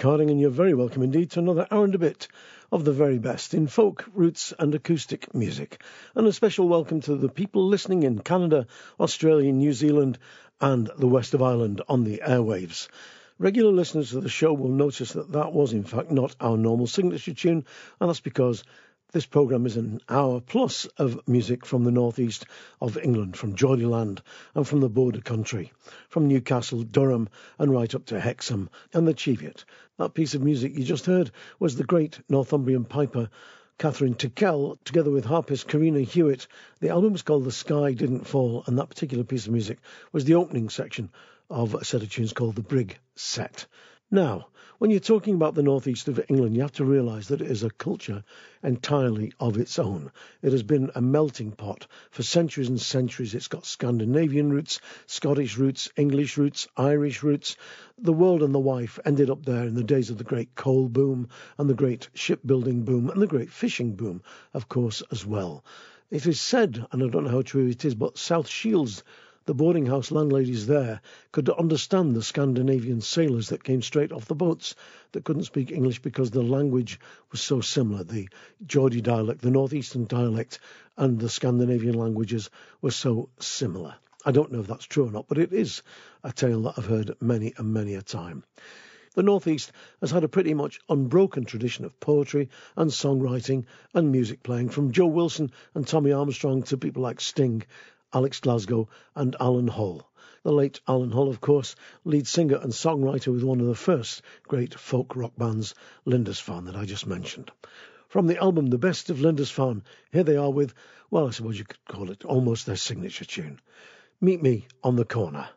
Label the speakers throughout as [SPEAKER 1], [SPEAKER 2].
[SPEAKER 1] And you're very welcome indeed to another hour and a bit of the very best in folk, roots, and acoustic music. And a special welcome to the people listening in Canada, Australia, New Zealand, and the west of Ireland on the airwaves. Regular listeners to the show will notice that that was, in fact, not our normal signature tune, and that's because this programme is an hour plus of music from the northeast of England, from Geordieland and from the border country, from Newcastle, Durham, and right up to Hexham and the Cheviot. That piece of music you just heard was the great Northumbrian piper Kathryn Tickell, together with harpist Corrina Hewat. The album was called The Sky Didn't Fall, and that particular piece of music was the opening section of a set of tunes called The Brig Set. Now, when you're talking about the northeast of England, you have to realise that it is a culture entirely of its own. It has been a melting pot for centuries and centuries. It's got Scandinavian roots, Scottish roots, English roots, Irish roots. The world and the wife ended up there in the days of the great coal boom and the great shipbuilding boom and the great fishing boom, of course, as well. It is said, and I don't know how true it is, but South Shields the boarding house landladies there could understand the Scandinavian sailors that came straight off the boats that couldn't speak English because the language was so similar. The Geordie dialect, the northeastern dialect, and the Scandinavian languages were so similar. I don't know if that's true or not, but it is a tale that I've heard many and many a time. The Northeast has had a pretty much unbroken tradition of poetry and songwriting and music playing, from Joe Wilson and Tommy Armstrong to people like Sting Alex Glasgow, and Alan Hull. The late Alan Hull, of course, lead singer and songwriter with one of the first great folk rock bands, Lindisfarne, that I just mentioned. From the album The Best of Lindisfarne, here they are with, well, I suppose you could call it almost their signature tune. Meet Me on the Corner.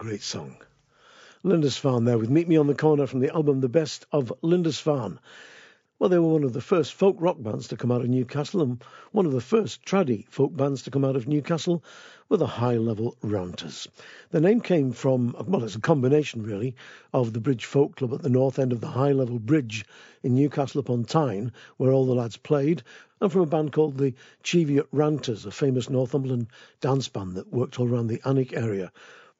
[SPEAKER 1] Great song. Lindisfarne there with Meet Me on the Corner from the album The Best of Lindisfarne. Well, they were one of the first folk rock bands to come out of Newcastle and one of the first traddy folk bands to come out of Newcastle were the High Level Ranters. The name came from, well, it's a combination really of the Bridge Folk Club at the north end of the High Level Bridge in Newcastle upon Tyne, where all the lads played, and from a band called the Cheviot Ranters, a famous Northumberland dance band that worked all around the Alnwick area.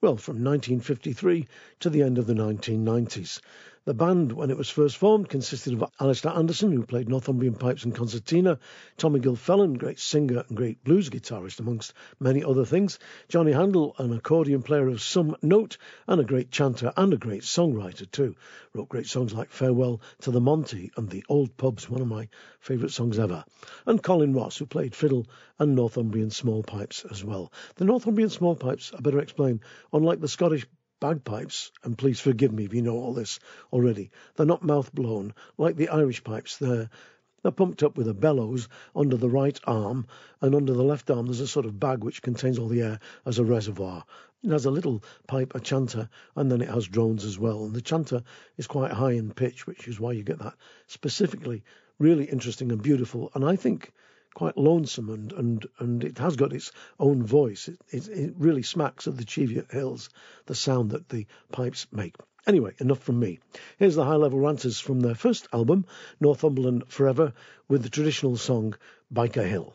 [SPEAKER 1] Well, from 1953 to the end of the 1990s. The band, when it was first formed, consisted of Alistair Anderson, who played Northumbrian pipes and concertina, Tommy Gilfellon, great singer and great blues guitarist, amongst many other things, Johnny Handle, an accordion player of some note, and a great chanter and a great songwriter too. Wrote great songs like Farewell to the Monty and The Old Pubs, one of my favourite songs ever. And Colin Ross, who played fiddle and Northumbrian small pipes as well. The Northumbrian small pipes, I better explain, unlike the Scottish bagpipes, and please forgive me if you know all this already, they're not mouth blown like the Irish pipes. They're they're pumped up with a bellows under the right arm, and under the left arm there's a sort of bag which contains all the air as a reservoir. It has a little pipe, a chanter, and then it has drones as well. And the chanter is quite high in pitch, which is why you get that specifically really interesting and beautiful. And I think quite lonesome and, and, and it has got its own voice. It, it, it really smacks of the Cheviot Hills, the sound that the pipes make. Anyway, enough from me. Here's the high level ranters from their first album, Northumberland Forever, with the traditional song Byker Hill.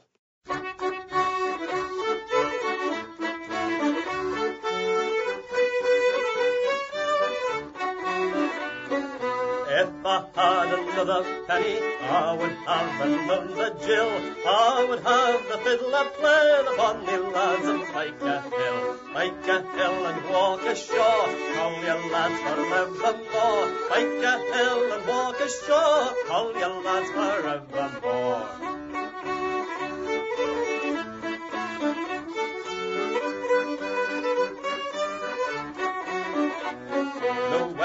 [SPEAKER 2] I would have another Jill. I would have the fiddler play upon the bonny lads of Byker Hill. a Hill and walk ashore, call your lads forevermore. a Hill and walk ashore, call your lads forevermore.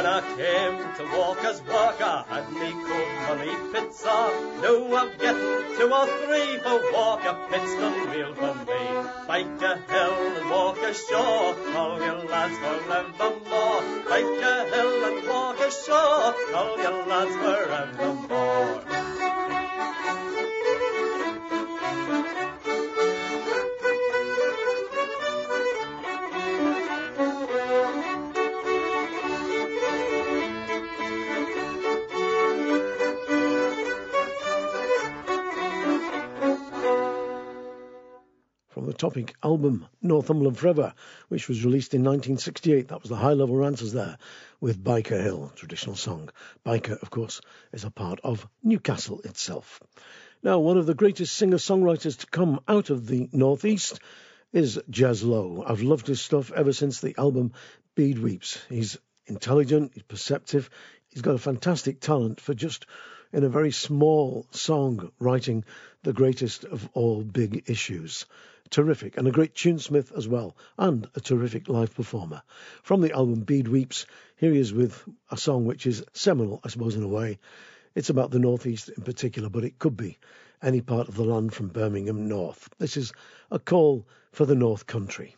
[SPEAKER 2] When I came to Walker's work, I had me for me pizza. Now I'm two or three for Walker Pit's done real for me. Byker Hill and Walker Shore, call your lads forevermore. Byker Hill and Walker Shore, call your lads forevermore.
[SPEAKER 1] Topic album Northumberland Forever, which was released in 1968. That was the high level ranters there with Byker Hill, traditional song. Biker, of course, is a part of Newcastle itself. Now, one of the greatest singer songwriters to come out of the Northeast is Jez Lowe. I've loved his stuff ever since the album Bede Weeps. He's intelligent, he's perceptive, he's got a fantastic talent for just in a very small song writing the greatest of all big issues terrific, and a great tunesmith as well, and a terrific live performer. From the album Bede Weeps, here he is with a song which is seminal, I suppose, in a way. It's about the Northeast in particular, but it could be any part of the land from Birmingham north. This is a call for the North Country.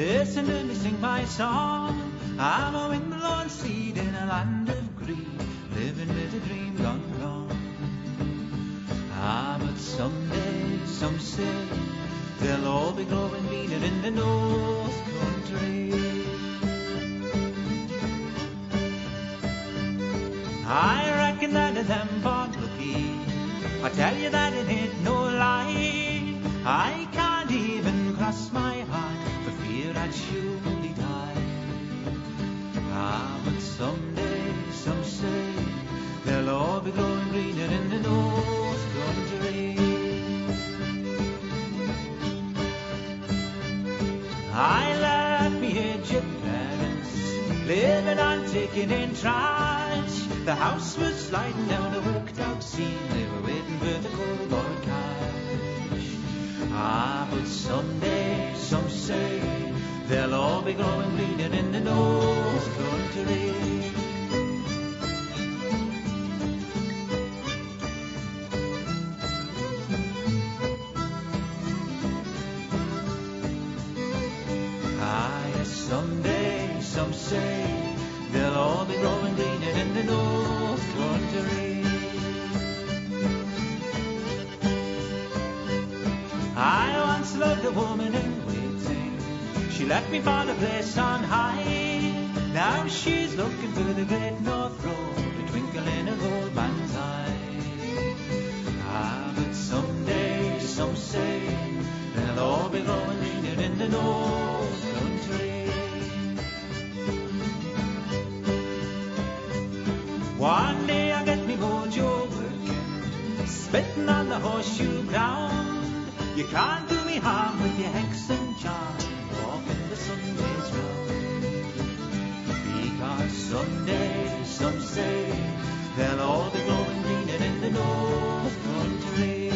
[SPEAKER 3] Listen to me sing my song. I'm a windblown seed in a land of green, living with a dream gone wrong. Ah, but someday, some say The house was sliding down a woman in waiting. She left me for the place on high. Now she's looking for the great North Road, a twinkle in a gold man's eye. Ah, but someday, some say, they'll all be growing greener in the North Country. One day I get me mojo working, spitting on the horseshoe ground. You can't do me harm with your hex and charm, walking the Sundays round. Because someday, some say, they'll all be growing greener in the North Country.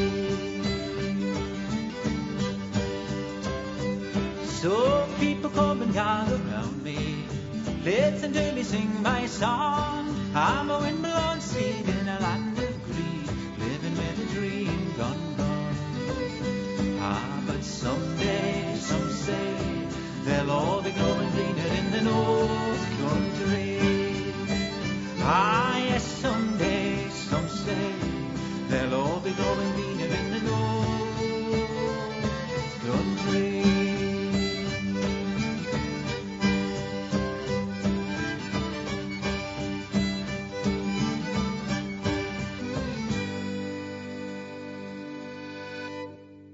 [SPEAKER 3] So people come and gather round me, listen to me sing my song. I'm a windblown steed someday, some say, they'll all be growing greener in the North Country. Ah, yes, someday, some say, they'll all be growing greener in the North Country.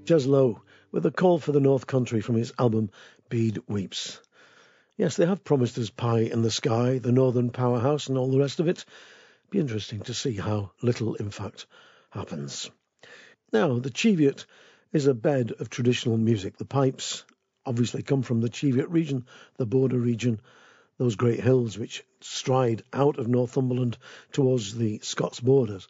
[SPEAKER 1] Jez Lowe with a call for the North Country from his album Bede Weeps. Yes, they have promised us pie in the sky, the Northern Powerhouse, and all the rest of it. Be interesting to see how little, in fact, happens. Now, the Cheviot is a bed of traditional music. The pipes obviously come from the Cheviot region, the border region, those great hills which stride out of Northumberland towards the Scots borders.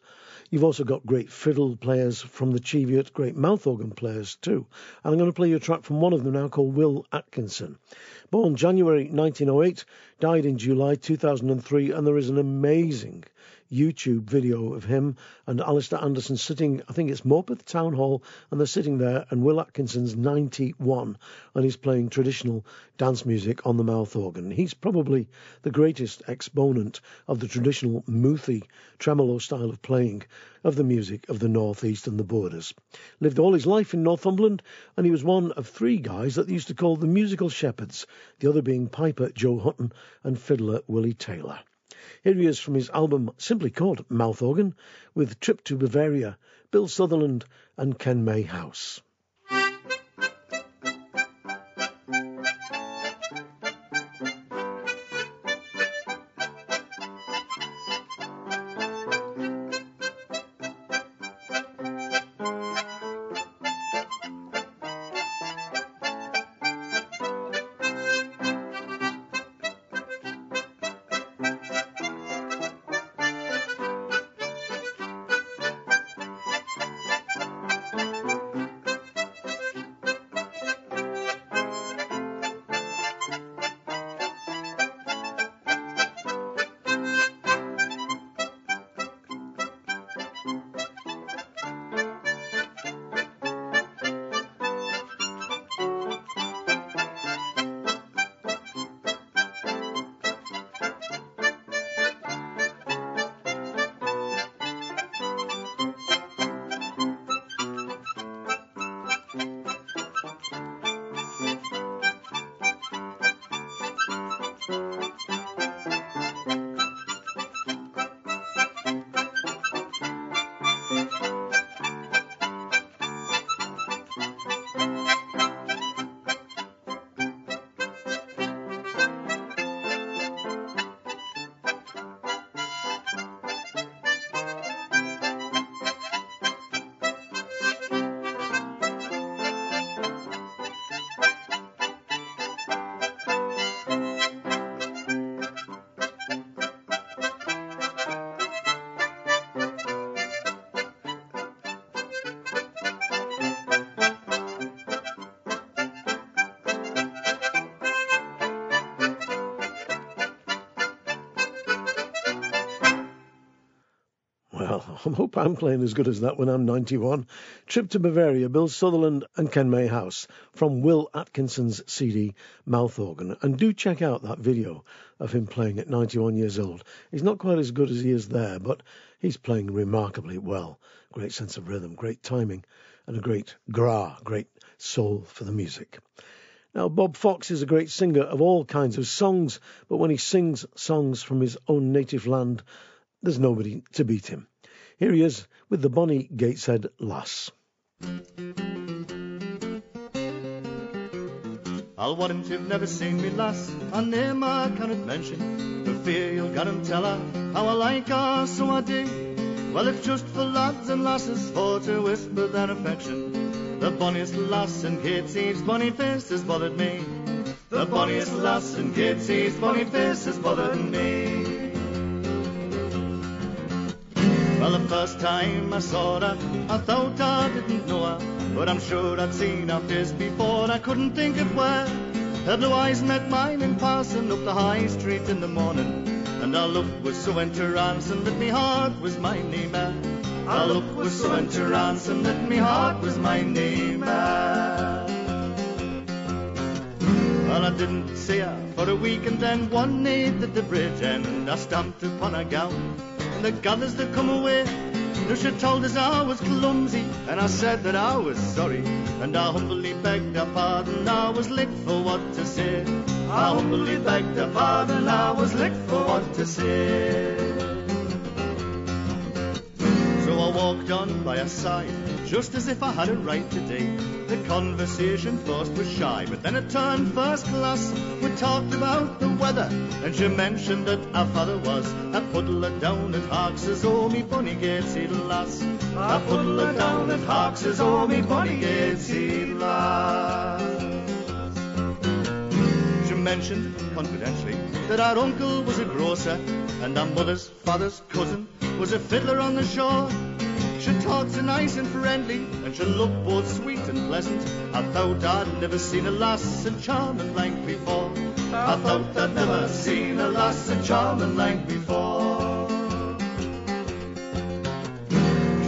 [SPEAKER 1] You've also got great fiddle players from the Cheviot, great mouth organ players too. And I'm going to play you a track from one of them now called Will Atkinson. Born January 1908, died in July 2003, and there is an amazing YouTube video of him and Alistair Anderson sitting, I think it's Morpeth Town Hall, and they're sitting there, and Will Atkinson's 91, and he's playing traditional dance music on the mouth organ. He's probably the greatest exponent of the traditional mouthy tremolo style of playing of the music of the North East and the borders. Lived all his life in Northumberland, and he was one of three guys that they used to call the musical shepherds, the other being piper Joe Hutton and fiddler Willie Taylor. Here he is from his album simply called Mouth Organ with Trip to Bavaria, Bill Sutherland and Kenmay House. Well, I hope I'm playing as good as that when I'm 91. Trip to Bavaria, Bill Sutherland and Kenmay House from Will Atkinson's CD Mouth Organ. And do check out that video of him playing at 91 years old. He's not quite as good as he is there, but he's playing remarkably well. Great sense of rhythm, great timing, and a great gra, great soul for the music. Now, Bob Fox is a great singer of all kinds of songs, but when he sings songs from his own native land, there's nobody to beat him. Here he is with the Bonnie Gateshead Lass.
[SPEAKER 4] I'll warrant you've never seen me, lass, a name I cannot mention. For fear you'll get and tell her how I like her, so I do. Well, it's just for lads and lasses for to whisper their affection. The bonniest lass in Gateshead's bonny face has bothered me. The bonniest lass in Gateshead's bonny face has bothered me. Well, the first time I saw her, I thought I didn't know her, but I'm sure I'd seen her face before. I couldn't think of where. Her blue eyes met mine in passing up the high street in the morning, and her look was so entrancing that me heart was my name. Her look was so entrancing that me heart was my name. Well, I didn't see her for a week, and then one night at the bridge end, I stamped upon her gown the gathers that come away. Lucia told us I was clumsy, and I said that I was sorry. And I humbly begged her pardon, I was licked for what to say. I humbly begged her pardon, I was licked for what to say. So I walked on by her side, just as if I had a right today. The conversation first was shy, but then it turned first class. We talked about the weather, and she mentioned that our father was a puddler down at Hawks's, oh me bonny Gateshead lass. A puddler down at Hawks's, oh me bonny Gateshead lass. She mentioned confidentially that our uncle was a grocer, and our mother's father's cousin was a fiddler on the shore. She talked so nice and friendly, and she looked both sweet and pleasant. I thought I'd never seen a lass so charming like before. I thought I'd never seen a lass so charming like before.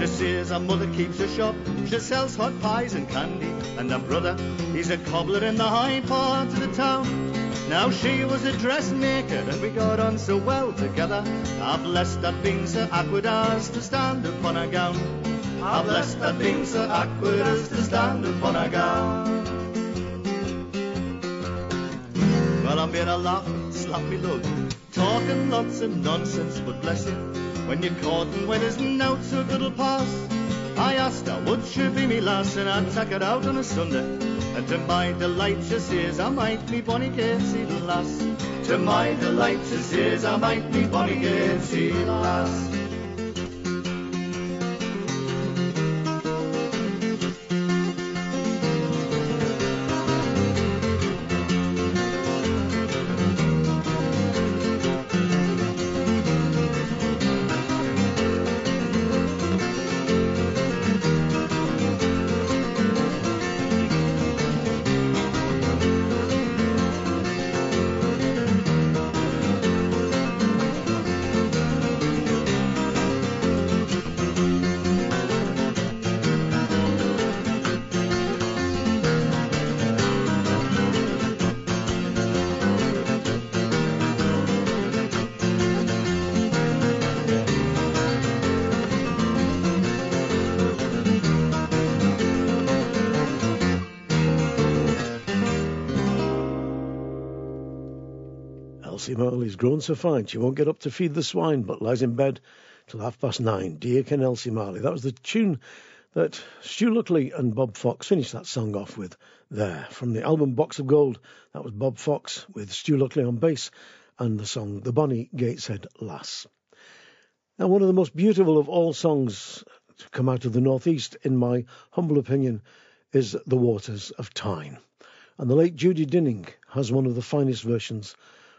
[SPEAKER 4] She says her mother keeps a shop, she sells hot pies and candy, and her brother, he's a cobbler in the high part of the town. Now she was a dressmaker, and we got on so well together. How blessed I'd been so awkward as to stand upon a gown. How blessed I'd been so awkward as to stand upon a gown. Well, I made her laugh and slap me lug, talking lots of nonsense, but bless you, when you're caught and when isn't out so good'll pass. I asked her, would she be me lass, and I'd take her out on a Sunday. And to my delight she says I might be bonny Gateshead lass. To my delight she says I might be bonny Gateshead lass.
[SPEAKER 1] Marley's grown so fine she won't get up to feed the swine, but lies in bed till half past nine. Dear Ken Elsie Marley. That was the tune that Stu Luckley and Bob Fox finished that song off with there. From the album Box of Gold, that was Bob Fox with Stu Luckley on bass and the song The Bonnie Gateshead Lass. Now, one of the most beautiful of all songs to come out of the Northeast, in my humble opinion, is The Waters of Tyne. And the late Judy Dinning has one of the finest versions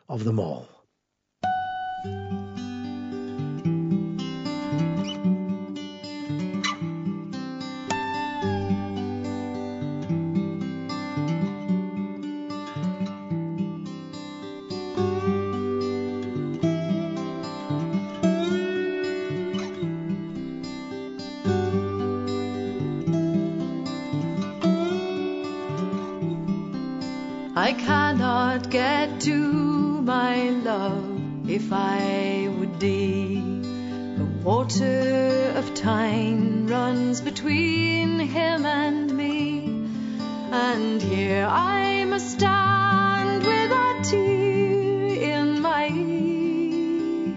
[SPEAKER 1] of them all.
[SPEAKER 5] Water of Tyne runs between him and me, and here I must stand with a tear in my eye,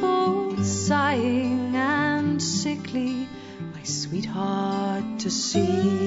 [SPEAKER 5] both sighing and sickly, my sweetheart to see.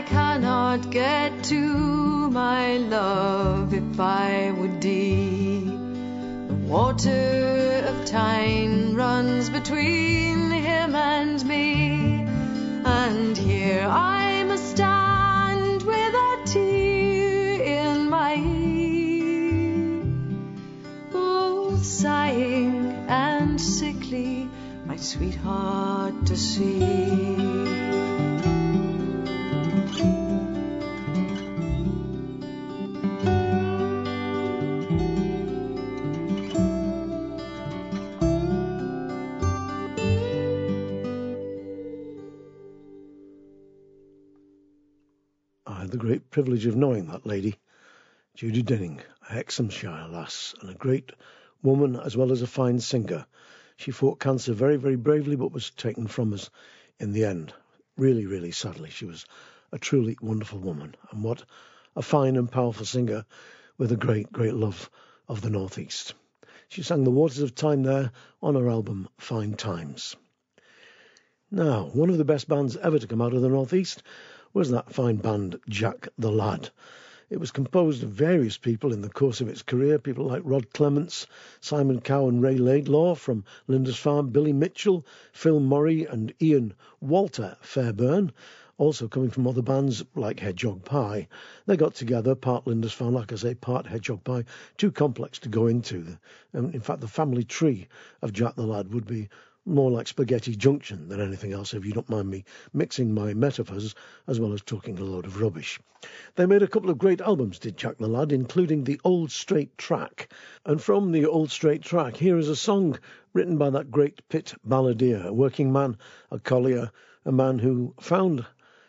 [SPEAKER 5] I cannot get to my love if I would dee. The water of Tyne runs between him and me, and here I must stand with a tear in my eye, both sighing and sickly, my sweetheart to see.
[SPEAKER 1] Privilege of knowing that lady, Judy Dinning, a Hexhamshire lass, and a great woman as well as a fine singer. She fought cancer very, very bravely, but was taken from us in the end. Really, really sadly. She was a truly wonderful woman, and what a fine and powerful singer with a great, great love of the Northeast. She sang The Waters of Tyne there on her album Fine Times. Now, one of the best bands ever to come out of the Northeast was that fine band Jack the Lad. It was composed of various people in the course of its career, people like Rod Clements, Simon Cowe and Ray Laidlaw from Lindisfarne, Billy Mitchell, Phil Murray and Ian Walter Fairburn, also coming from other bands like Hedgehog Pie. They got together, part Lindisfarne, like I say, part Hedgehog Pie, too complex to go into. Um, in fact, the family tree of Jack the Lad would be more like Spaghetti Junction than anything else, if you don't mind me mixing my metaphors as well as talking a load of rubbish. They made a couple of great albums, did Chuck the Lad, including the Old Straight Track. And from the Old Straight Track, here is a song written by that great Pitt balladeer, a working man, a collier, a man who found,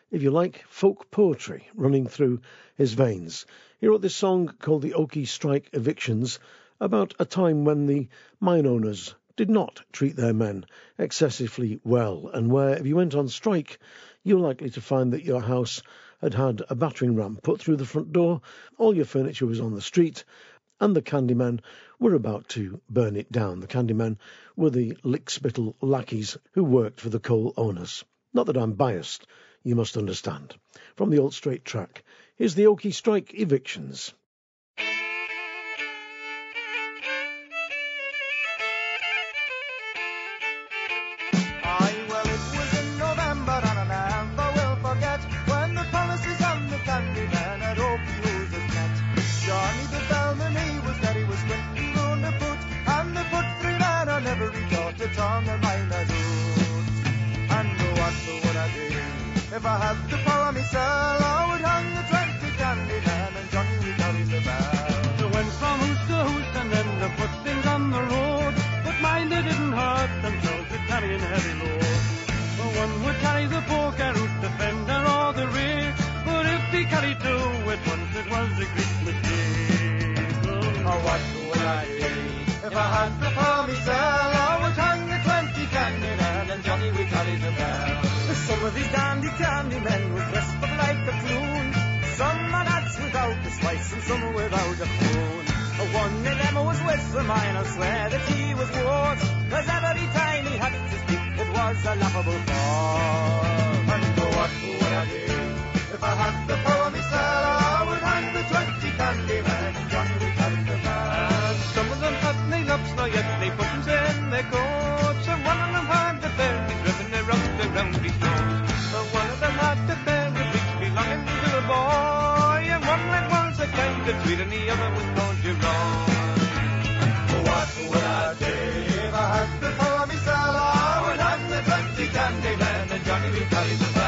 [SPEAKER 1] if you like, folk poetry running through his veins. He wrote this song called The Oakey Strike Evictions about a time when the mine owners did not treat their men excessively well, and where, if you went on strike, you're likely to find that your house had had a battering ram put through the front door, all your furniture was on the street, and the candymen were about to burn it down. The candymen were the lickspittle lackeys who worked for the coal owners. Not that I'm biased. you must understand. From the Old Straight track, here's the Oakey Strike Evictions.
[SPEAKER 6] If I had the power myself, I would hang the twenty candy men and Johnny would carry the bell.
[SPEAKER 7] They went from hoose to hoose and then they put things on the road. But mind they didn't hurt themselves with carrying heavy loads. For one would carry the poker root, the fender or the rear. But if he carried two at once, it was a great mistake.
[SPEAKER 6] Oh, what would I do? If I had the power myself, I would
[SPEAKER 7] Some of these dandy candy men were dressed up like a clown. Some had hats without the spice and some without a crown. One of them was with the mine, I swear that he was worse. Cause every time he had to speak, it was a laughable fall.
[SPEAKER 6] And what would I do? If I had the power myself, I would hang the twenty candy men Johnny would the bell.
[SPEAKER 7] Some of them had nails up, so yet they put them in their coats. Was a kind of tweed and the other was called Jerome.
[SPEAKER 6] What would I do? If I had the power myself, I would hang the candy men and Johnny would carry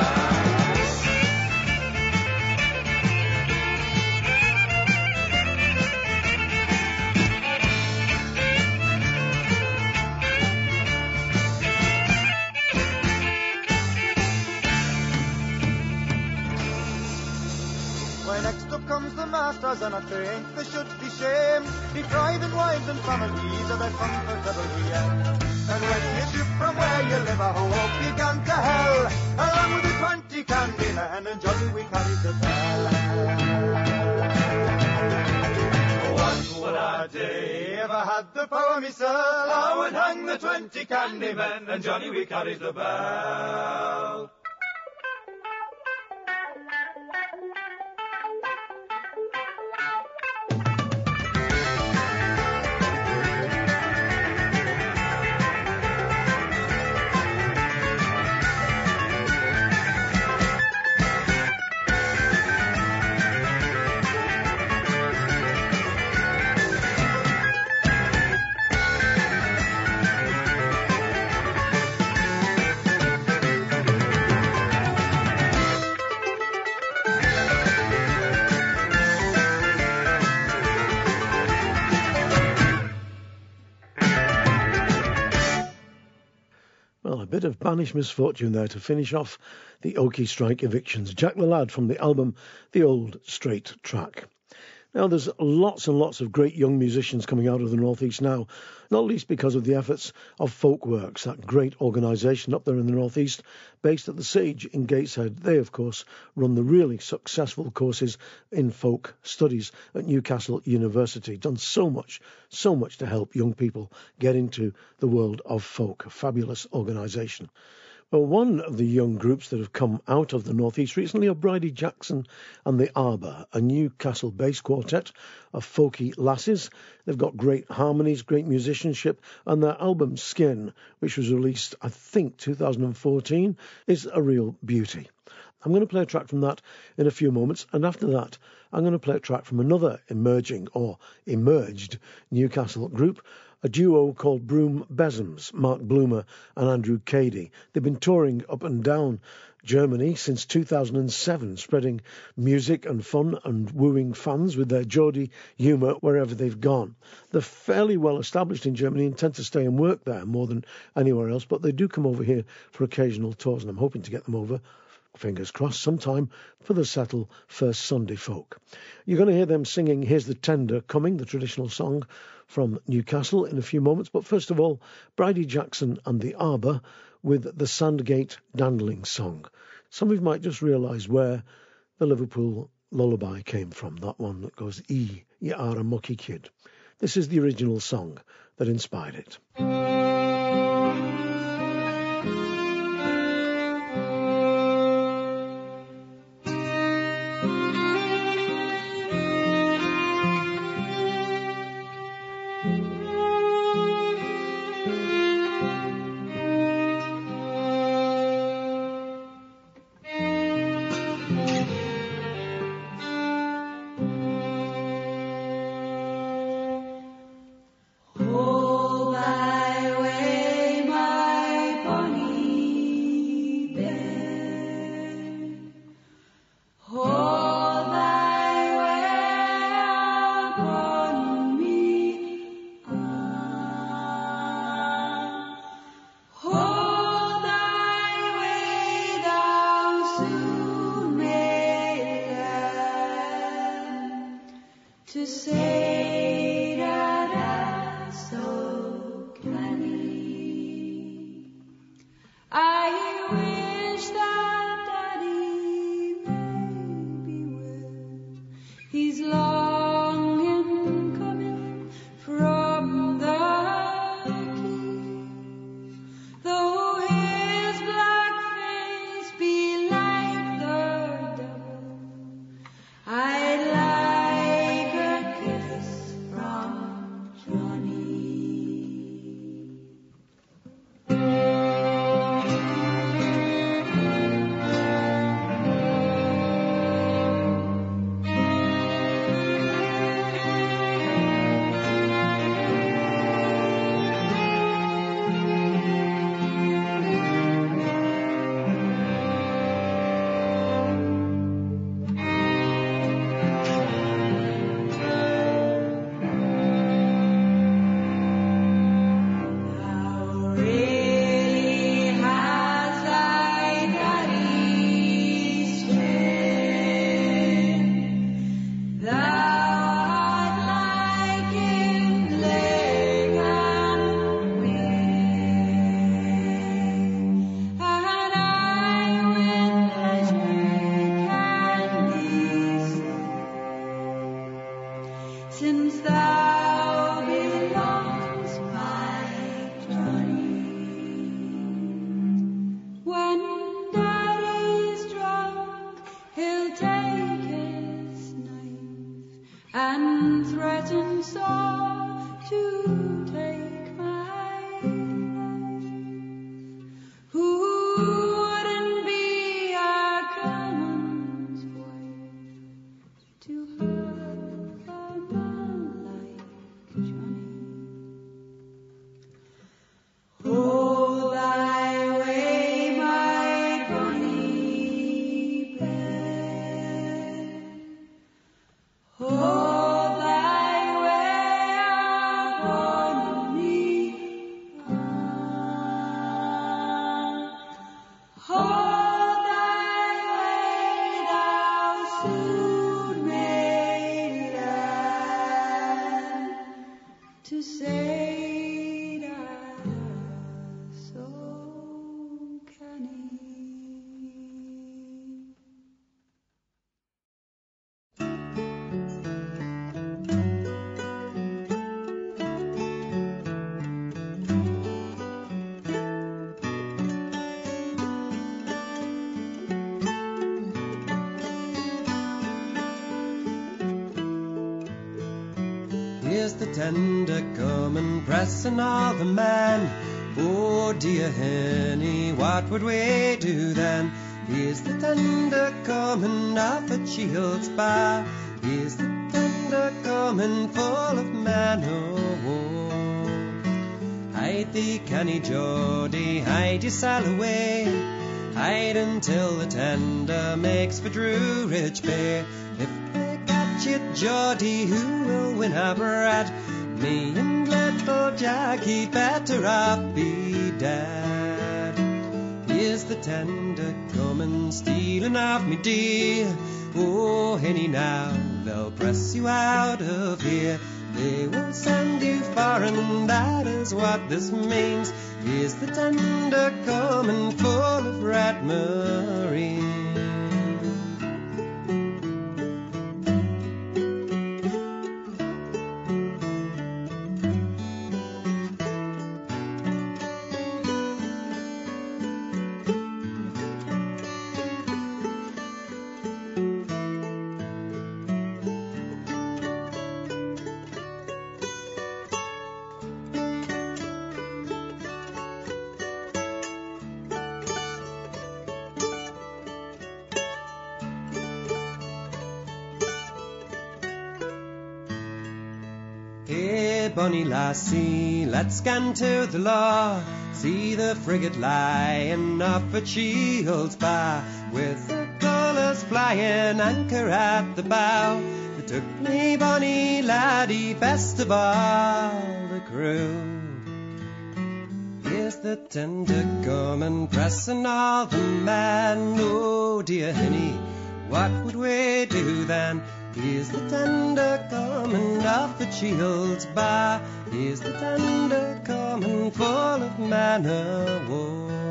[SPEAKER 6] masters and I think they should be shamed. Depriving wives and families of their comfortable end. And when you ship from where you live, I hope you gone to hell. Along with the twenty candy men and Johnny we carry the bell. What would I do if I had the power myself? I would hang the twenty candy men and Johnny we carries the bell.
[SPEAKER 1] Bit of banished misfortune there to finish off the Oakey Strike evictions. Jack the Lad from the album The Old Straight Track. Now, there's lots and lots of great young musicians coming out of the Northeast now, not least because of the efforts of Folkworks, that great organisation up there in the Northeast, based at the Sage in Gateshead. They, of course, run the really successful courses in folk studies at Newcastle University. Done so much, so much to help young people get into the world of folk. A fabulous organisation. Well, one of the young groups that have come out of the Northeast recently are Bridie Jackson and the Arbour, a Newcastle based quartet of folky lasses. They've got great harmonies, great musicianship, and their album Skin, which was released, I think, 2014, is a real beauty. I'm going to play a track from that in a few moments, and after that, I'm going to play a track from another emerging or emerged Newcastle group, a duo called Broom Bezzums, Mark Bloomer and Andrew Cady. They've been touring up and down Germany since 2007, spreading music and fun and wooing fans with their Geordie humour wherever they've gone. They're fairly well established in Germany and tend to stay and work there more than anywhere else, but they do come over here for occasional tours, and I'm hoping to get them over fingers crossed, sometime for the Settle First Sunday Folk. You're going to hear them singing Here's the Tender Coming, the traditional song from Newcastle, in a few moments. But first of all, Bridie Jackson and the Arbour with the Sandgate Dandling song. Some of you might just realise where the Liverpool lullaby came from, that one that goes, E, you are a mucky kid. This is the original song that inspired it.
[SPEAKER 8] The man. Oh dear Henny, what would we do then? Here's the tender coming off at Shields Bar. Here's the tender coming full of man o' war. Hide thee, canny Geordie, hide yourself away. Hide until the tender makes for Druridge Bay. If they catch you, Geordie, who will win our bread? Me and little Jackie better off be dead. Here's the tender coming, stealing off me dear. Oh, Henny, now they'll press you out of here. They will send you far, and that is what this means. Here's the tender coming, full of red marine. Lassie, let's gan to the law. See the frigate lying off at Shields Bar, with the colours flying, anchor at the bow. They took me, bonny laddie, best of all the crew. Here's the tender coming, pressing all the men. Oh dear Henny, what would we do then? Here's the tender coming off at Shields Bar. Here's the tender coming full of man o'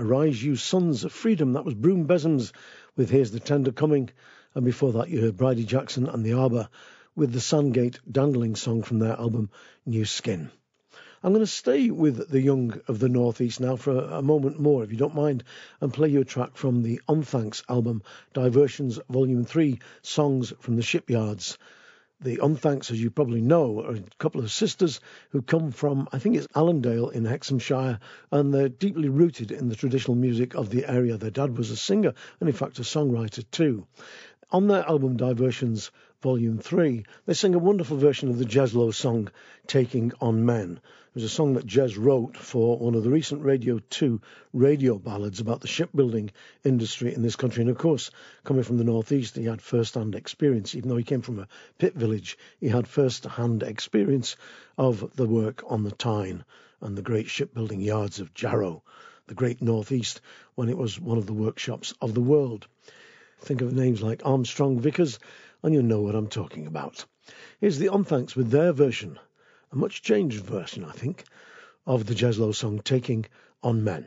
[SPEAKER 1] Arise You Sons of Freedom, that was Broom Bezzums with Here's the Tender Coming. And before that, you heard Bridie Jackson and the Arbour with the Sandgate Dandling song from their album New Skin. I'm going to stay with the young of the Northeast now for a, a moment more, if you don't mind, and play you a track from the Unthanks album, Diversions Volume 3 Songs from the Shipyards. The Unthanks, as you probably know, are a couple of sisters who come from, I think it's Allendale in Hexhamshire, and they're deeply rooted in the traditional music of the area. Their dad was a singer and, in fact, a songwriter too. On their album Diversions Volume 3, they sing a wonderful version of the Jez Lowe song Taking on Men. Was a song that Jez wrote for one of the recent Radio 2 radio ballads about the shipbuilding industry in this country. And of course, coming from the Northeast, he had first hand experience. Even though he came from a pit village, he had first hand experience of the work on the Tyne and the great shipbuilding yards of Jarrow, the great Northeast, when it was one of the workshops of the world. Think of names like Armstrong Vickers, and you know what I'm talking about. Here's the Unthanks with their version a much changed version, I think, of the Jez Lowe song Taking on Men.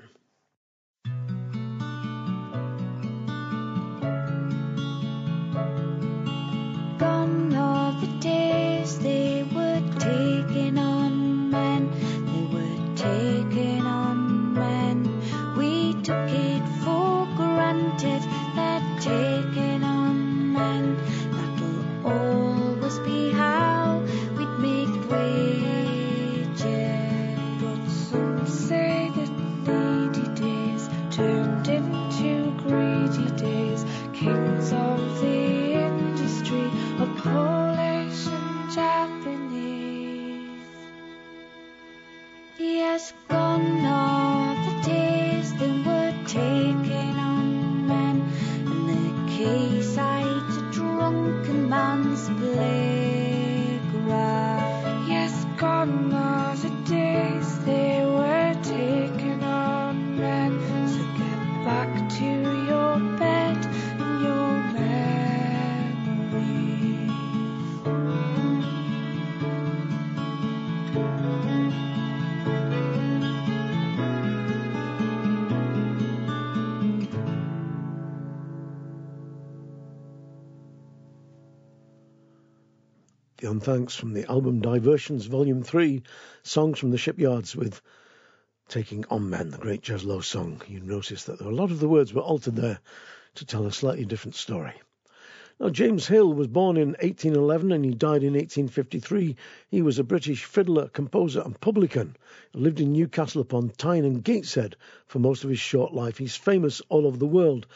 [SPEAKER 5] The
[SPEAKER 1] Unthanks from the album Diversions Volume 3, Songs from the Shipyards with Taking on Men, the great Jez Lowe song. You notice that a lot of the words were altered there to tell a slightly different story. Now, James Hill was born in 1811 and he died in 1853. He was a British fiddler, composer, and publican. He lived in Newcastle upon Tyne and Gateshead for most of his short life. He's famous all over the world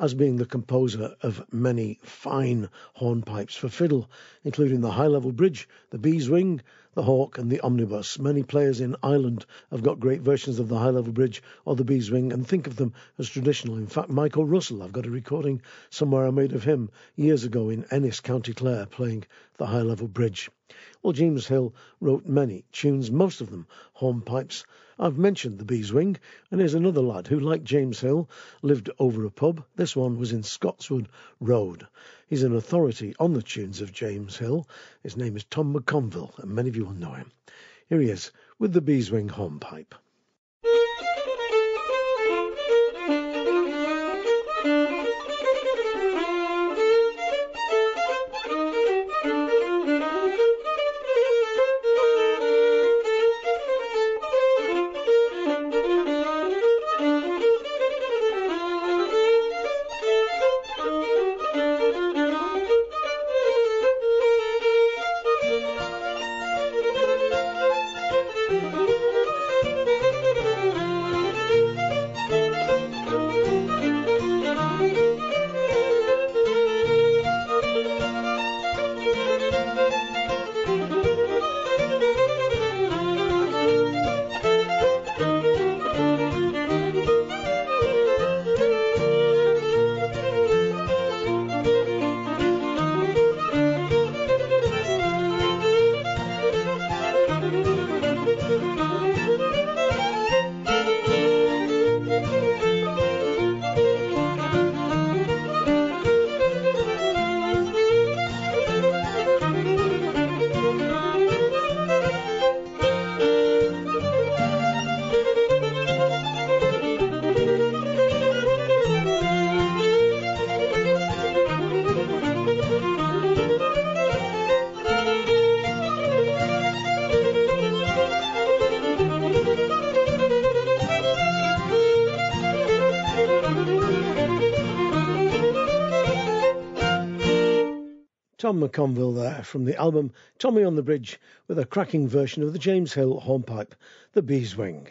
[SPEAKER 1] as being the composer of many fine hornpipes for fiddle, including the High Level Bridge, the Beeswing, the Hawk, and the Omnibus. Many players in Ireland have got great versions of the High Level Bridge or the Beeswing and think of them as traditional. In fact, Michael Russell, I've got a recording somewhere I made of him years ago in Ennis, County Clare, playing the High Level Bridge. Well, James Hill wrote many tunes, most of them hornpipes. I've mentioned the Beeswing, and here's another lad who, like James Hill, lived over a pub. This one was in Scotswood Road. He's an authority on the tunes of James Hill. His name is Tom McConville, and many of you will know him. Here he is with the Beeswing hornpipe. Tom McConville there from the album Tommy on the Bridge with a cracking version of the James Hill hornpipe, the Beeswing.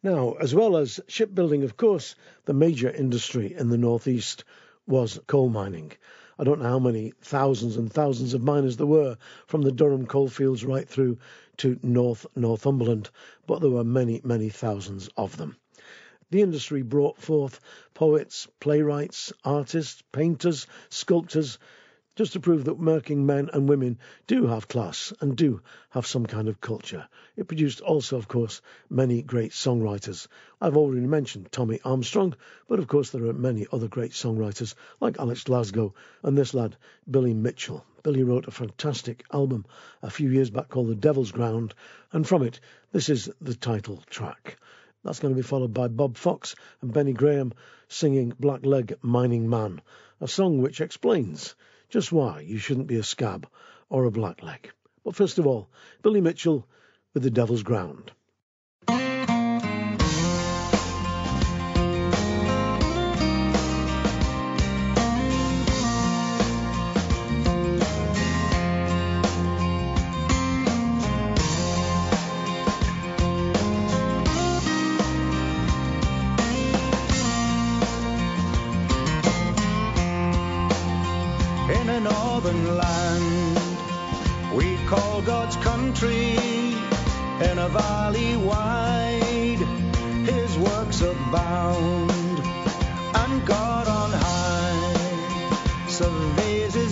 [SPEAKER 1] Now, as well as shipbuilding, of course, the major industry in the northeast was coal mining. I don't know how many thousands and thousands of miners there were from the Durham coalfields right through
[SPEAKER 9] to North Northumberland, but there were many, many thousands of them. The industry brought forth poets, playwrights, artists, painters, sculptors, just to prove that working men and women do have class and do have some kind of culture. It produced also, of course, many great songwriters. I've already mentioned Tommy Armstrong, but of course there are many other great songwriters like Alex Glasgow and this lad, Billy Mitchell. Billy wrote a fantastic album a few years back called The Devil's Ground, and from it, this is the title track. That's going to be followed by Bob Fox and Benny Graham singing Black Leg Mining Man, a song which explains just why you shouldn't be a scab or a blackleg. But first of all, Billy Mitchell with The Devil's Ground.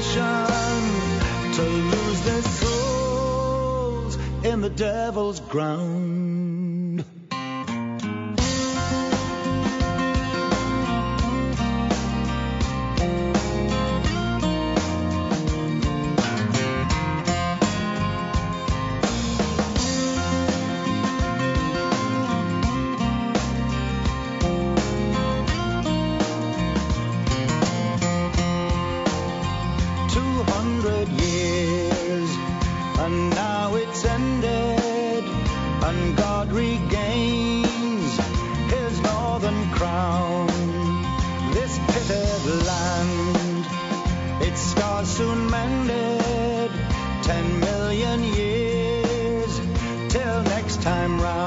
[SPEAKER 10] temptation to lose their souls
[SPEAKER 11] in the devil's ground. time round.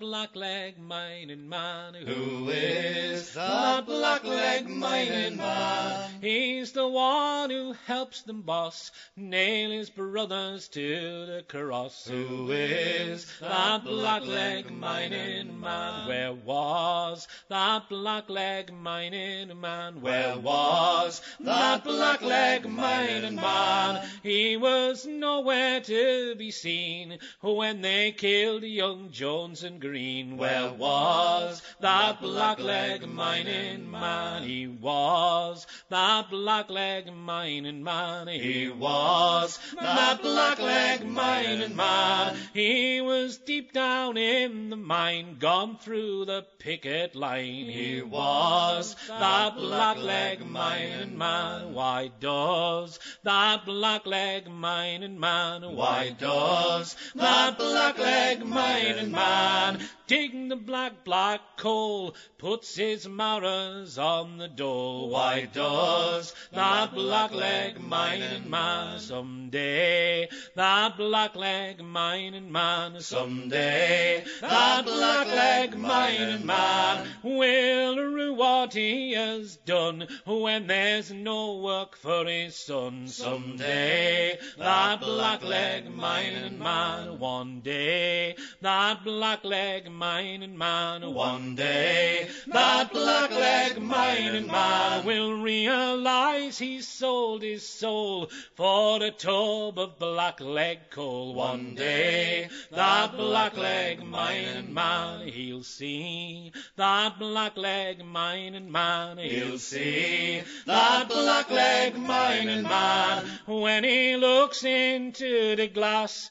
[SPEAKER 11] Black-leg mining man?
[SPEAKER 12] Who is that black-leg mining man?
[SPEAKER 11] He's the one who helps them boss nail his brothers to the cross.
[SPEAKER 12] Who is
[SPEAKER 11] that black-leg mining man? Where was that black-leg mining man?
[SPEAKER 12] Where was that black-leg mining man?
[SPEAKER 11] He was nowhere to be seen when they killed young Jones and Green.
[SPEAKER 12] Where was
[SPEAKER 11] that black-leg mining man? He was that black-leg mining man.
[SPEAKER 12] He was that black-leg mining man.
[SPEAKER 11] He was deep down in the mine, gone through the picket line.
[SPEAKER 12] He was
[SPEAKER 11] that black-leg mining man. Why does that black-leg mining man?
[SPEAKER 12] Why does that black-leg mining man
[SPEAKER 11] dig the black, black coal, puts his marrows on the door.
[SPEAKER 12] Why does
[SPEAKER 11] that blackleg mining man someday? That blackleg mining man
[SPEAKER 12] someday? That blackleg mining man
[SPEAKER 11] will rue what he has done when there's no work for his son.
[SPEAKER 12] Someday
[SPEAKER 11] that blackleg mining man, one day that black-leg mining man,
[SPEAKER 12] one day. that black-leg mining man
[SPEAKER 11] will realize he sold his soul for a tub of black-leg coal.
[SPEAKER 12] One day
[SPEAKER 11] that black-leg mining man, he'll see that black-leg mining man,
[SPEAKER 12] he'll see that black-leg mining man
[SPEAKER 11] when he looks into the glass.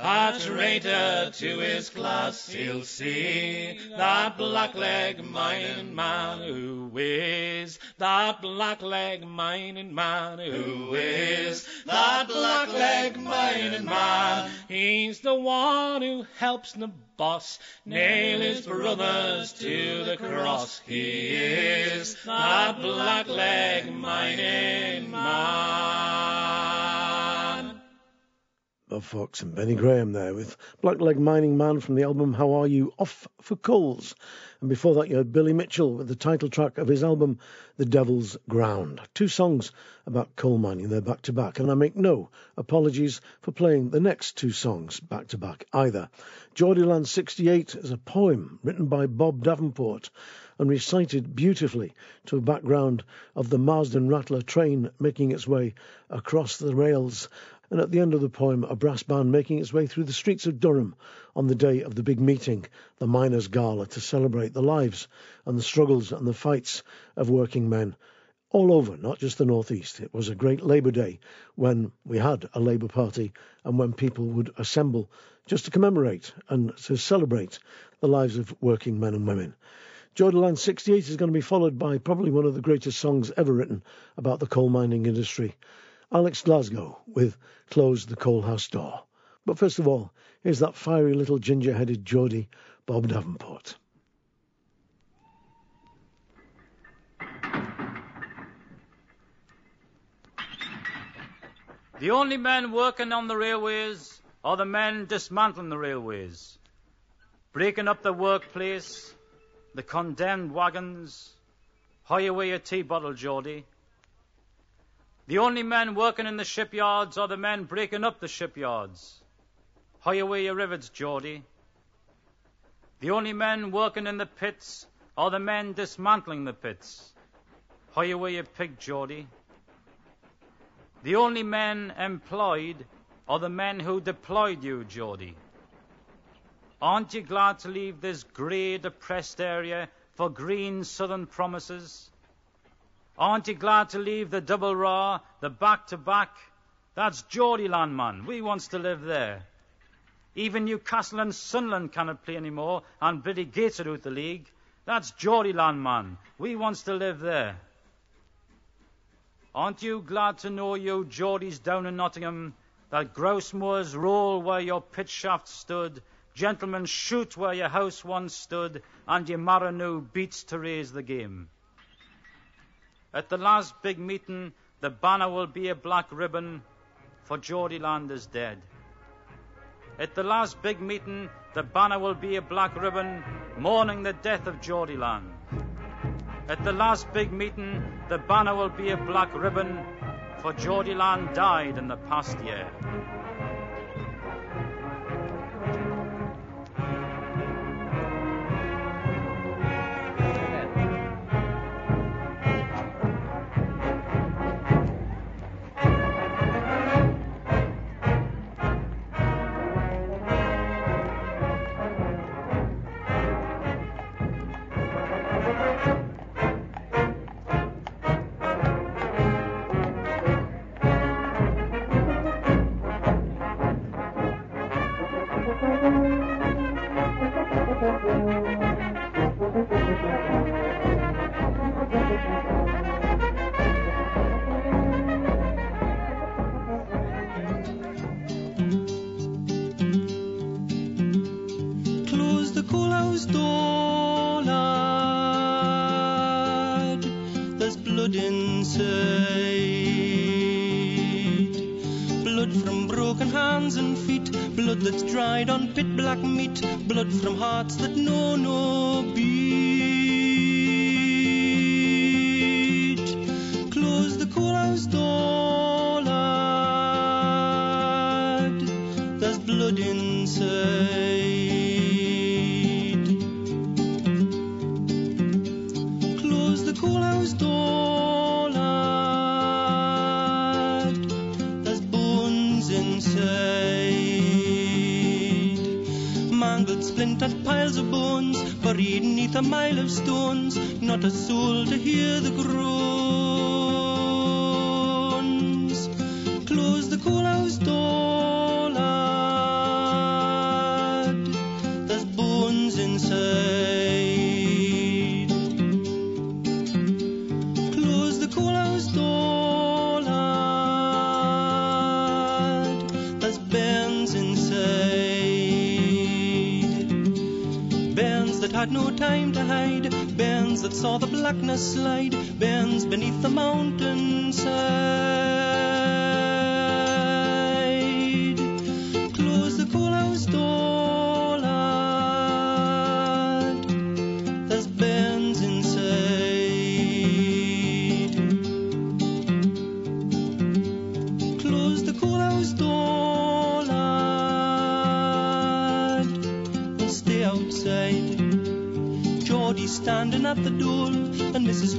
[SPEAKER 12] A traitor to his class, he'll see
[SPEAKER 11] that blackleg mining man who is that blackleg mining man
[SPEAKER 12] who is that blackleg mining man.
[SPEAKER 11] He's the one who helps the boss nail his brothers to the cross.
[SPEAKER 12] He is
[SPEAKER 11] that blackleg mining man.
[SPEAKER 1] Bob Fox and Benny Graham there with Blackleg Mining Man from the album How Are You Off for Coals. And before that, you had Billy Mitchell with the title track of his album The Devil's Ground. Two songs about coal mining, they're back to back, and I make no apologies for playing the next two songs back to back either. Geordieland 68 is a poem written by Bob Davenport and recited beautifully to a background of the Marsden Rattler train making its way across the rails and at the end of the poem, a brass band making its way through the streets of Durham on the day of the big meeting, the Miners' Gala, to celebrate the lives and the struggles and the fights of working men all over, not just the North East. It was a great Labour Day when we had a Labour Party and when people would assemble just to commemorate and to celebrate the lives of working men and women. Geordieland 68 is going to be followed by probably one of the greatest songs ever written about the coal mining industry. Alex Glasgow with Close the Coal House Door. But first of all, here's that fiery little ginger headed Geordie, Bob Davenport.
[SPEAKER 2] The only men working on the railways are the men dismantling the railways, breaking up the workplace, the condemned wagons. Hire away your tea bottle, Geordie. The only men working in the shipyards are the men breaking up the shipyards. Hire away your rivets, Geordie. The only men working in the pits are the men dismantling the pits. Hire away your pig, Geordie. The only men employed are the men who deployed you, Geordie. Aren't you glad to leave this grey, depressed area for green southern promises? Aren't you glad to leave the double raw, the back to back? That's Geordieland, man. We wants to live there. Even Newcastle and Sunderland cannot play anymore, and Billy Gates are out the league. That's Geordieland, man. We wants to live there. Aren't you glad to know, you Geordies down in Nottingham, that grouse moors roll where your pit shaft stood, gentlemen shoot where your house once stood, and your Maranu beats to raise the game? At the last big meeting, the banner will be a black ribbon, for Geordieland is dead.
[SPEAKER 13] At the last big meeting, the banner will be a black ribbon mourning the death of Geordie Land. At the last big meeting, the banner will be a black ribbon, for Geordie Land died in the past year.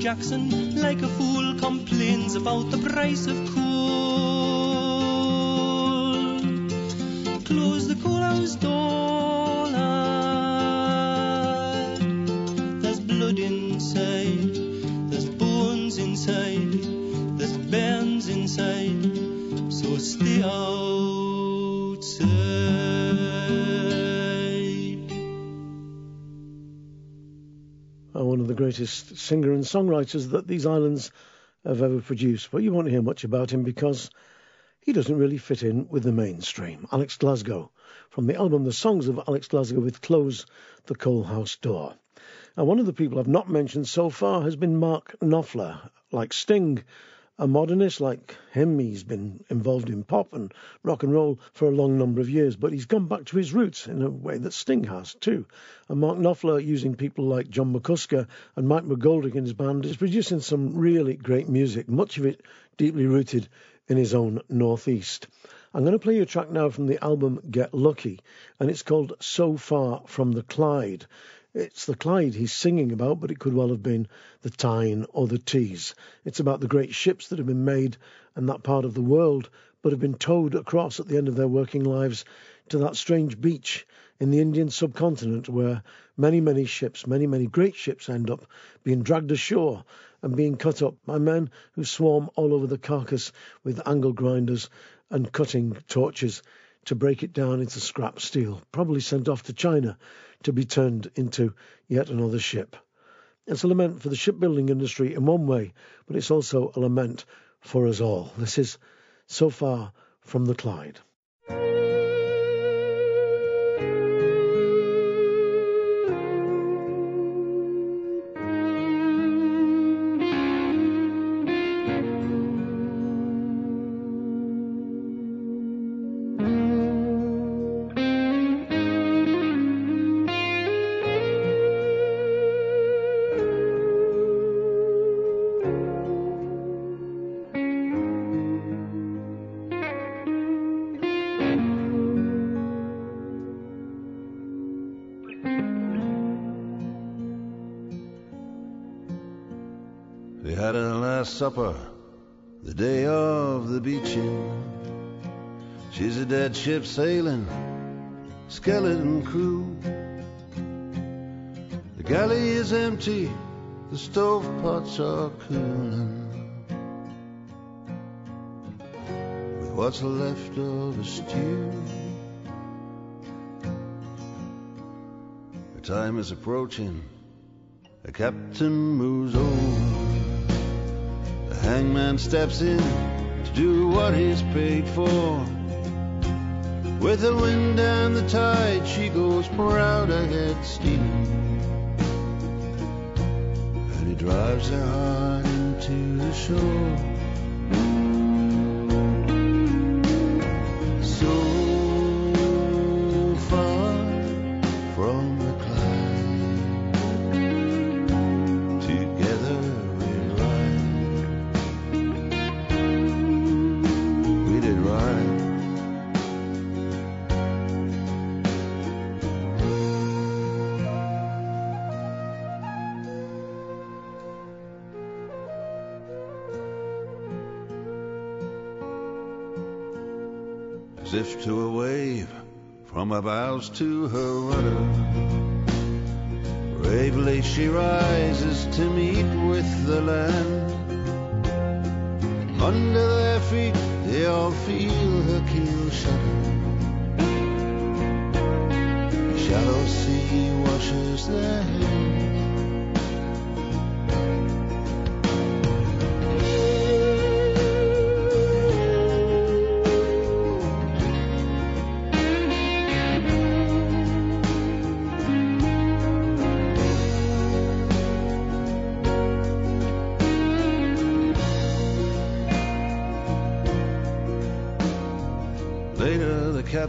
[SPEAKER 8] Jackson, like a fool, complains about the price of
[SPEAKER 1] greatest singer and songwriters that these islands have ever produced. But you won't hear much about him because he doesn't really fit in with the mainstream. Alex Glasgow, from the album The Songs of Alex Glasgow with Close the Coal House Door. And one of the people I've not mentioned so far has been Mark Knopfler. Like Sting, a modernist like him, he's been involved in pop and rock and roll for a long number of years, but he's gone back to his roots in a way that Sting has too. And Mark Knopfler, using people like John McCusker and Mike McGoldrick in his band, is producing some really great music, much of it deeply rooted in his own northeast. I'm going to play you a track now from the album Get Lucky, and it's called So Far from the Clyde. It's the Clyde he's singing about, but it could well have been the Tyne or the Tees. It's about the great ships that have been made in that part of the world, but have been towed across at the end of their working lives to that strange beach in the Indian subcontinent where many, many ships, many, many great ships end up being dragged ashore and being cut up by men who swarm all over the carcass with angle grinders and cutting torches to break it down into scrap steel, probably sent off to China to be turned into yet another ship. It's a lament for the shipbuilding industry in one way, but it's also a lament for us all. This is So Far from the Clyde.
[SPEAKER 14] Supper the day of the beaching. She's a dead ship sailing, skeleton crew. The galley is empty, the stove pots are cooling. With what's left of a stew. The time is approaching. The captain moves over. Hangman steps in to do what he's paid for. With the wind and the tide, she goes proud ahead steaming. And he drives her hard into the shore. To her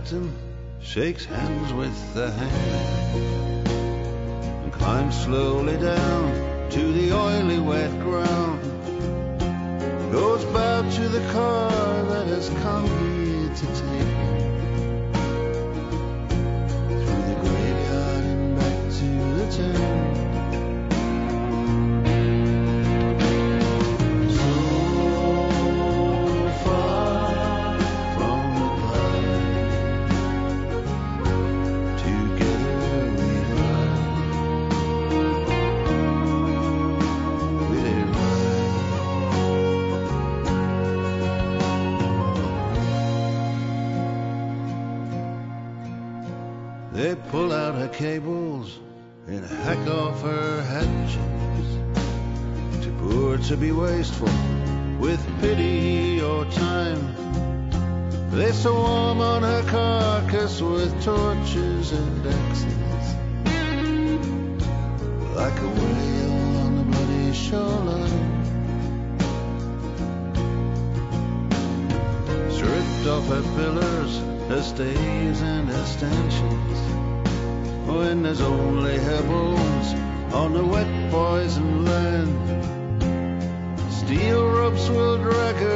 [SPEAKER 14] captain shakes hands with the hangman and climbs slowly down to the oily, wet ground. Goes back to the car that has come here to take and axes. Like a whale on the bloody shoreline. Stripped off her pillars, her stays and her stanchions. When there's only her bones on the wet poison land. Steel ropes will drag her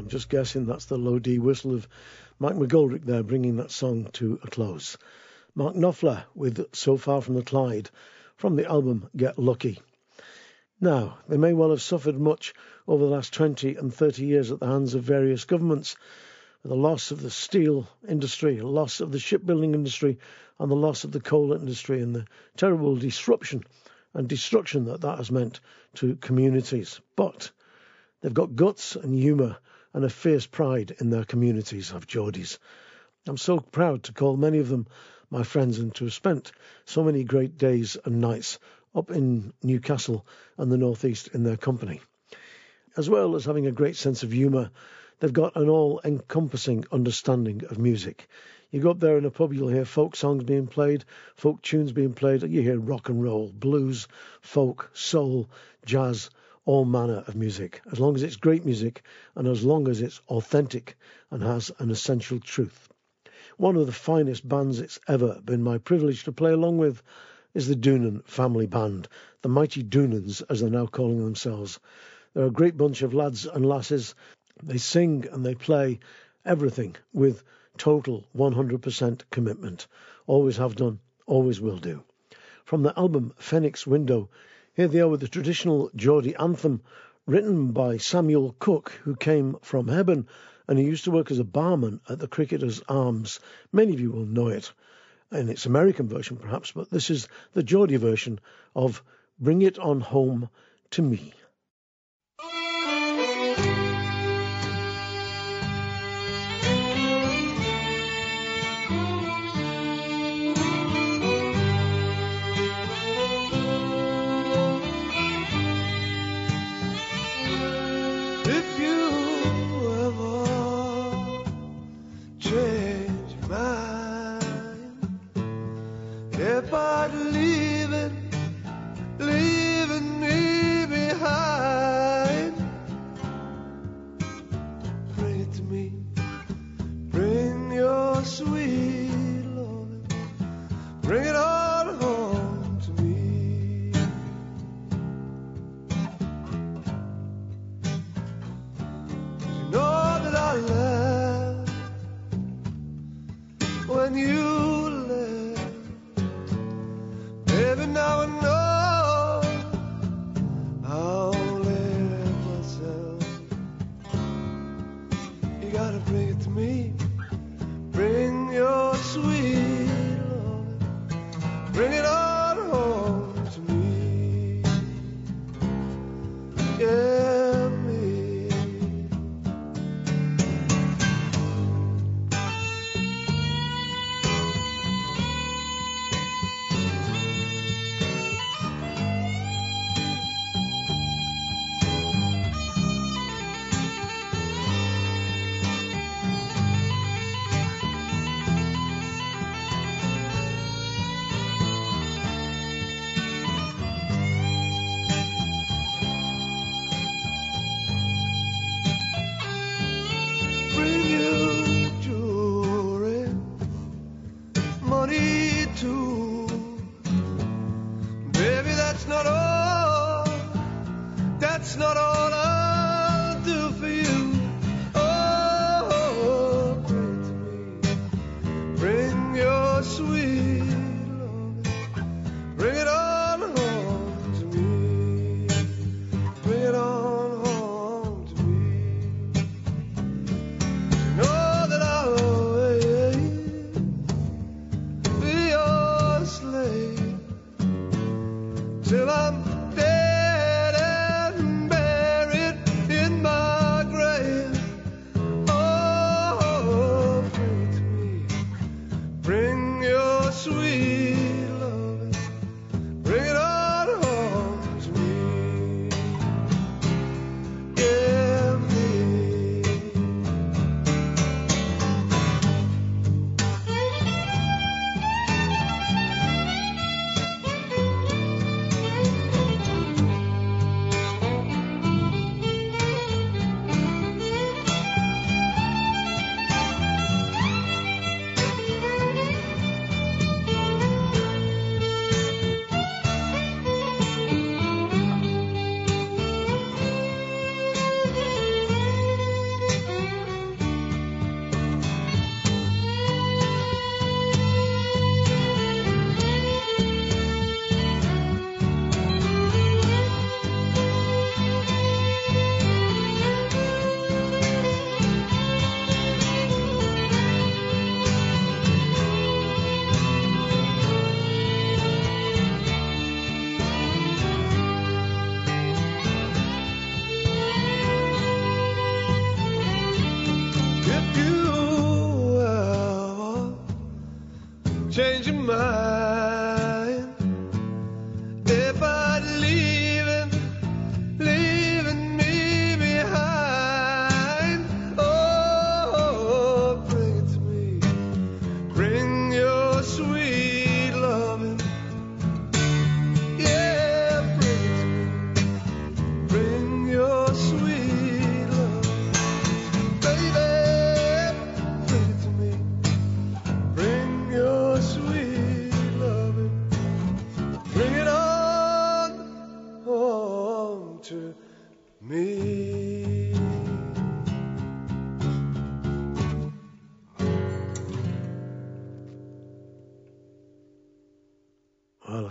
[SPEAKER 1] I'm just guessing that's the low D whistle of Mike McGoldrick there, bringing that song to a close. Mark Knopfler with So Far from the Clyde from the album Get Lucky. Now, they may well have suffered much over the last 20 and 30 years at the hands of various governments, the loss of the steel industry, loss of the shipbuilding industry, and the loss of the coal industry, and the terrible disruption and destruction that that has meant to communities. But they've got guts and humour and a fierce pride in their communities of Geordies. I'm so proud to call many of them my friends and to have spent so many great days and nights up in Newcastle and the Northeast in their company. As well as having a great sense of humour, they've got an all encompassing understanding of music. You go up there in a pub, you'll hear folk songs being played, folk tunes being played, you hear rock and roll, blues, folk, soul, jazz, all manner of music, as long as it's great music and as long as it's authentic and has an essential truth. One of the finest bands it's ever been my privilege to play along with is the Doonan family band, the mighty Doonans as they're now calling themselves. They're a great bunch of lads and lasses. They sing and they play everything with total 100% commitment. Always have done, always will do. From the album Fenwick's Window, here they are with the traditional Geordie anthem written by Samuel Cooke, who came from Hebburn and he used to work as a barman at the Cricketers Arms. Many of you will know it in its American version, perhaps, but this is the Geordie version of Bring It On Home to Me.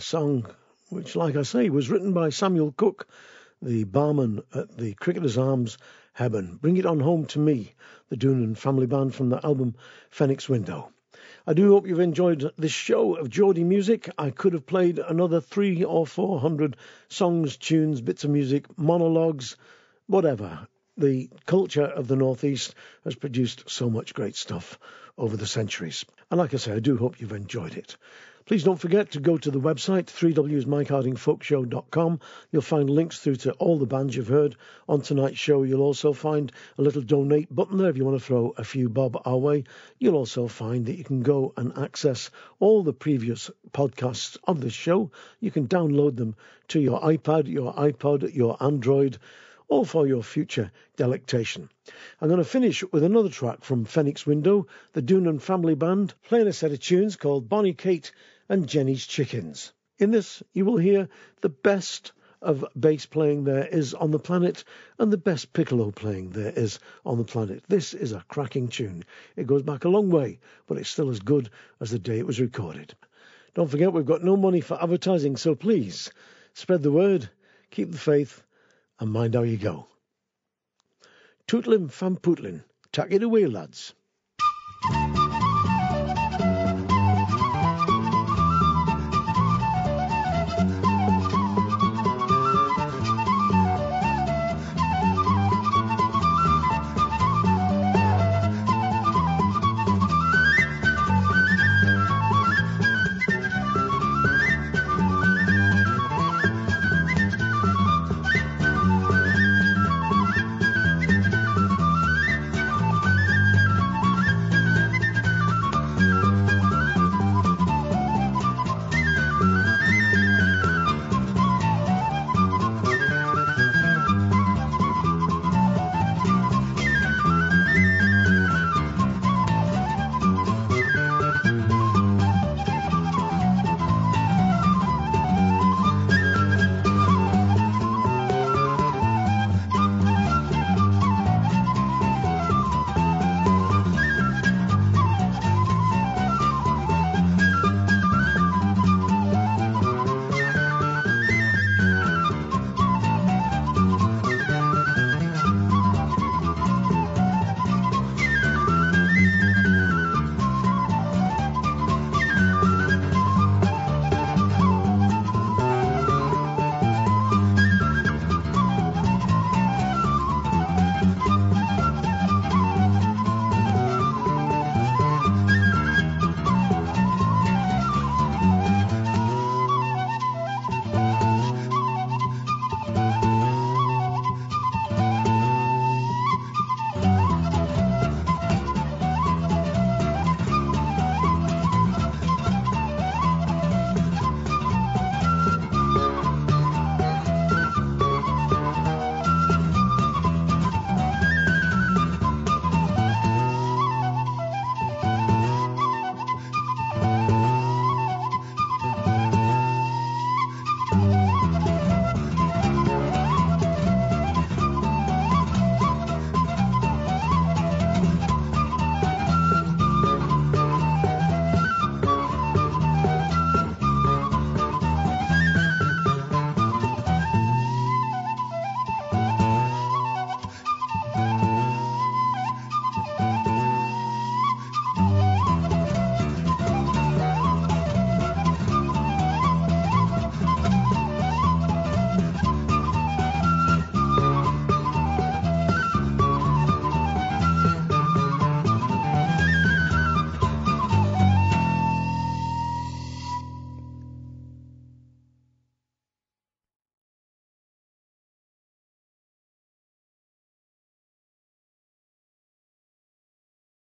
[SPEAKER 1] Song which, like I say, was written by Samuel Cooke, the barman at the Cricketers Arms, Hebburn. Bring It On Home to Me, the Doonan family band from the album Fenwick's Window. I do hope you've enjoyed this show of Geordie music. I could have played another three or four hundred songs, tunes, bits of music, monologues, whatever. The culture of the Northeast has produced so much great stuff over the centuries. And like I say, I do hope you've enjoyed it. Please don't forget to go to the website, 3wsmikehardingfolkshow.com. You'll find links through to all the bands you've heard on tonight's show. You'll also find a little donate button there if you want to throw a few bob our way. You'll also find that you can go and access all the previous podcasts of this show. You can download them to your iPad, your iPod, your Android, all for your future delectation. I'm going to finish with another track from Fenwick's Window, the Doonan Family Band, playing a set of tunes called Bonnie Kate and Jenny's Chickens. In this, you will hear the best of bass playing there is on the planet and the best piccolo playing there is on the planet. This is a cracking tune. It goes back a long way, but it's still as good as the day it was recorded. Don't forget, we've got no money for advertising, so please spread the word, keep the faith, and mind how you go. Tootlin fan pootlin, it away, lads.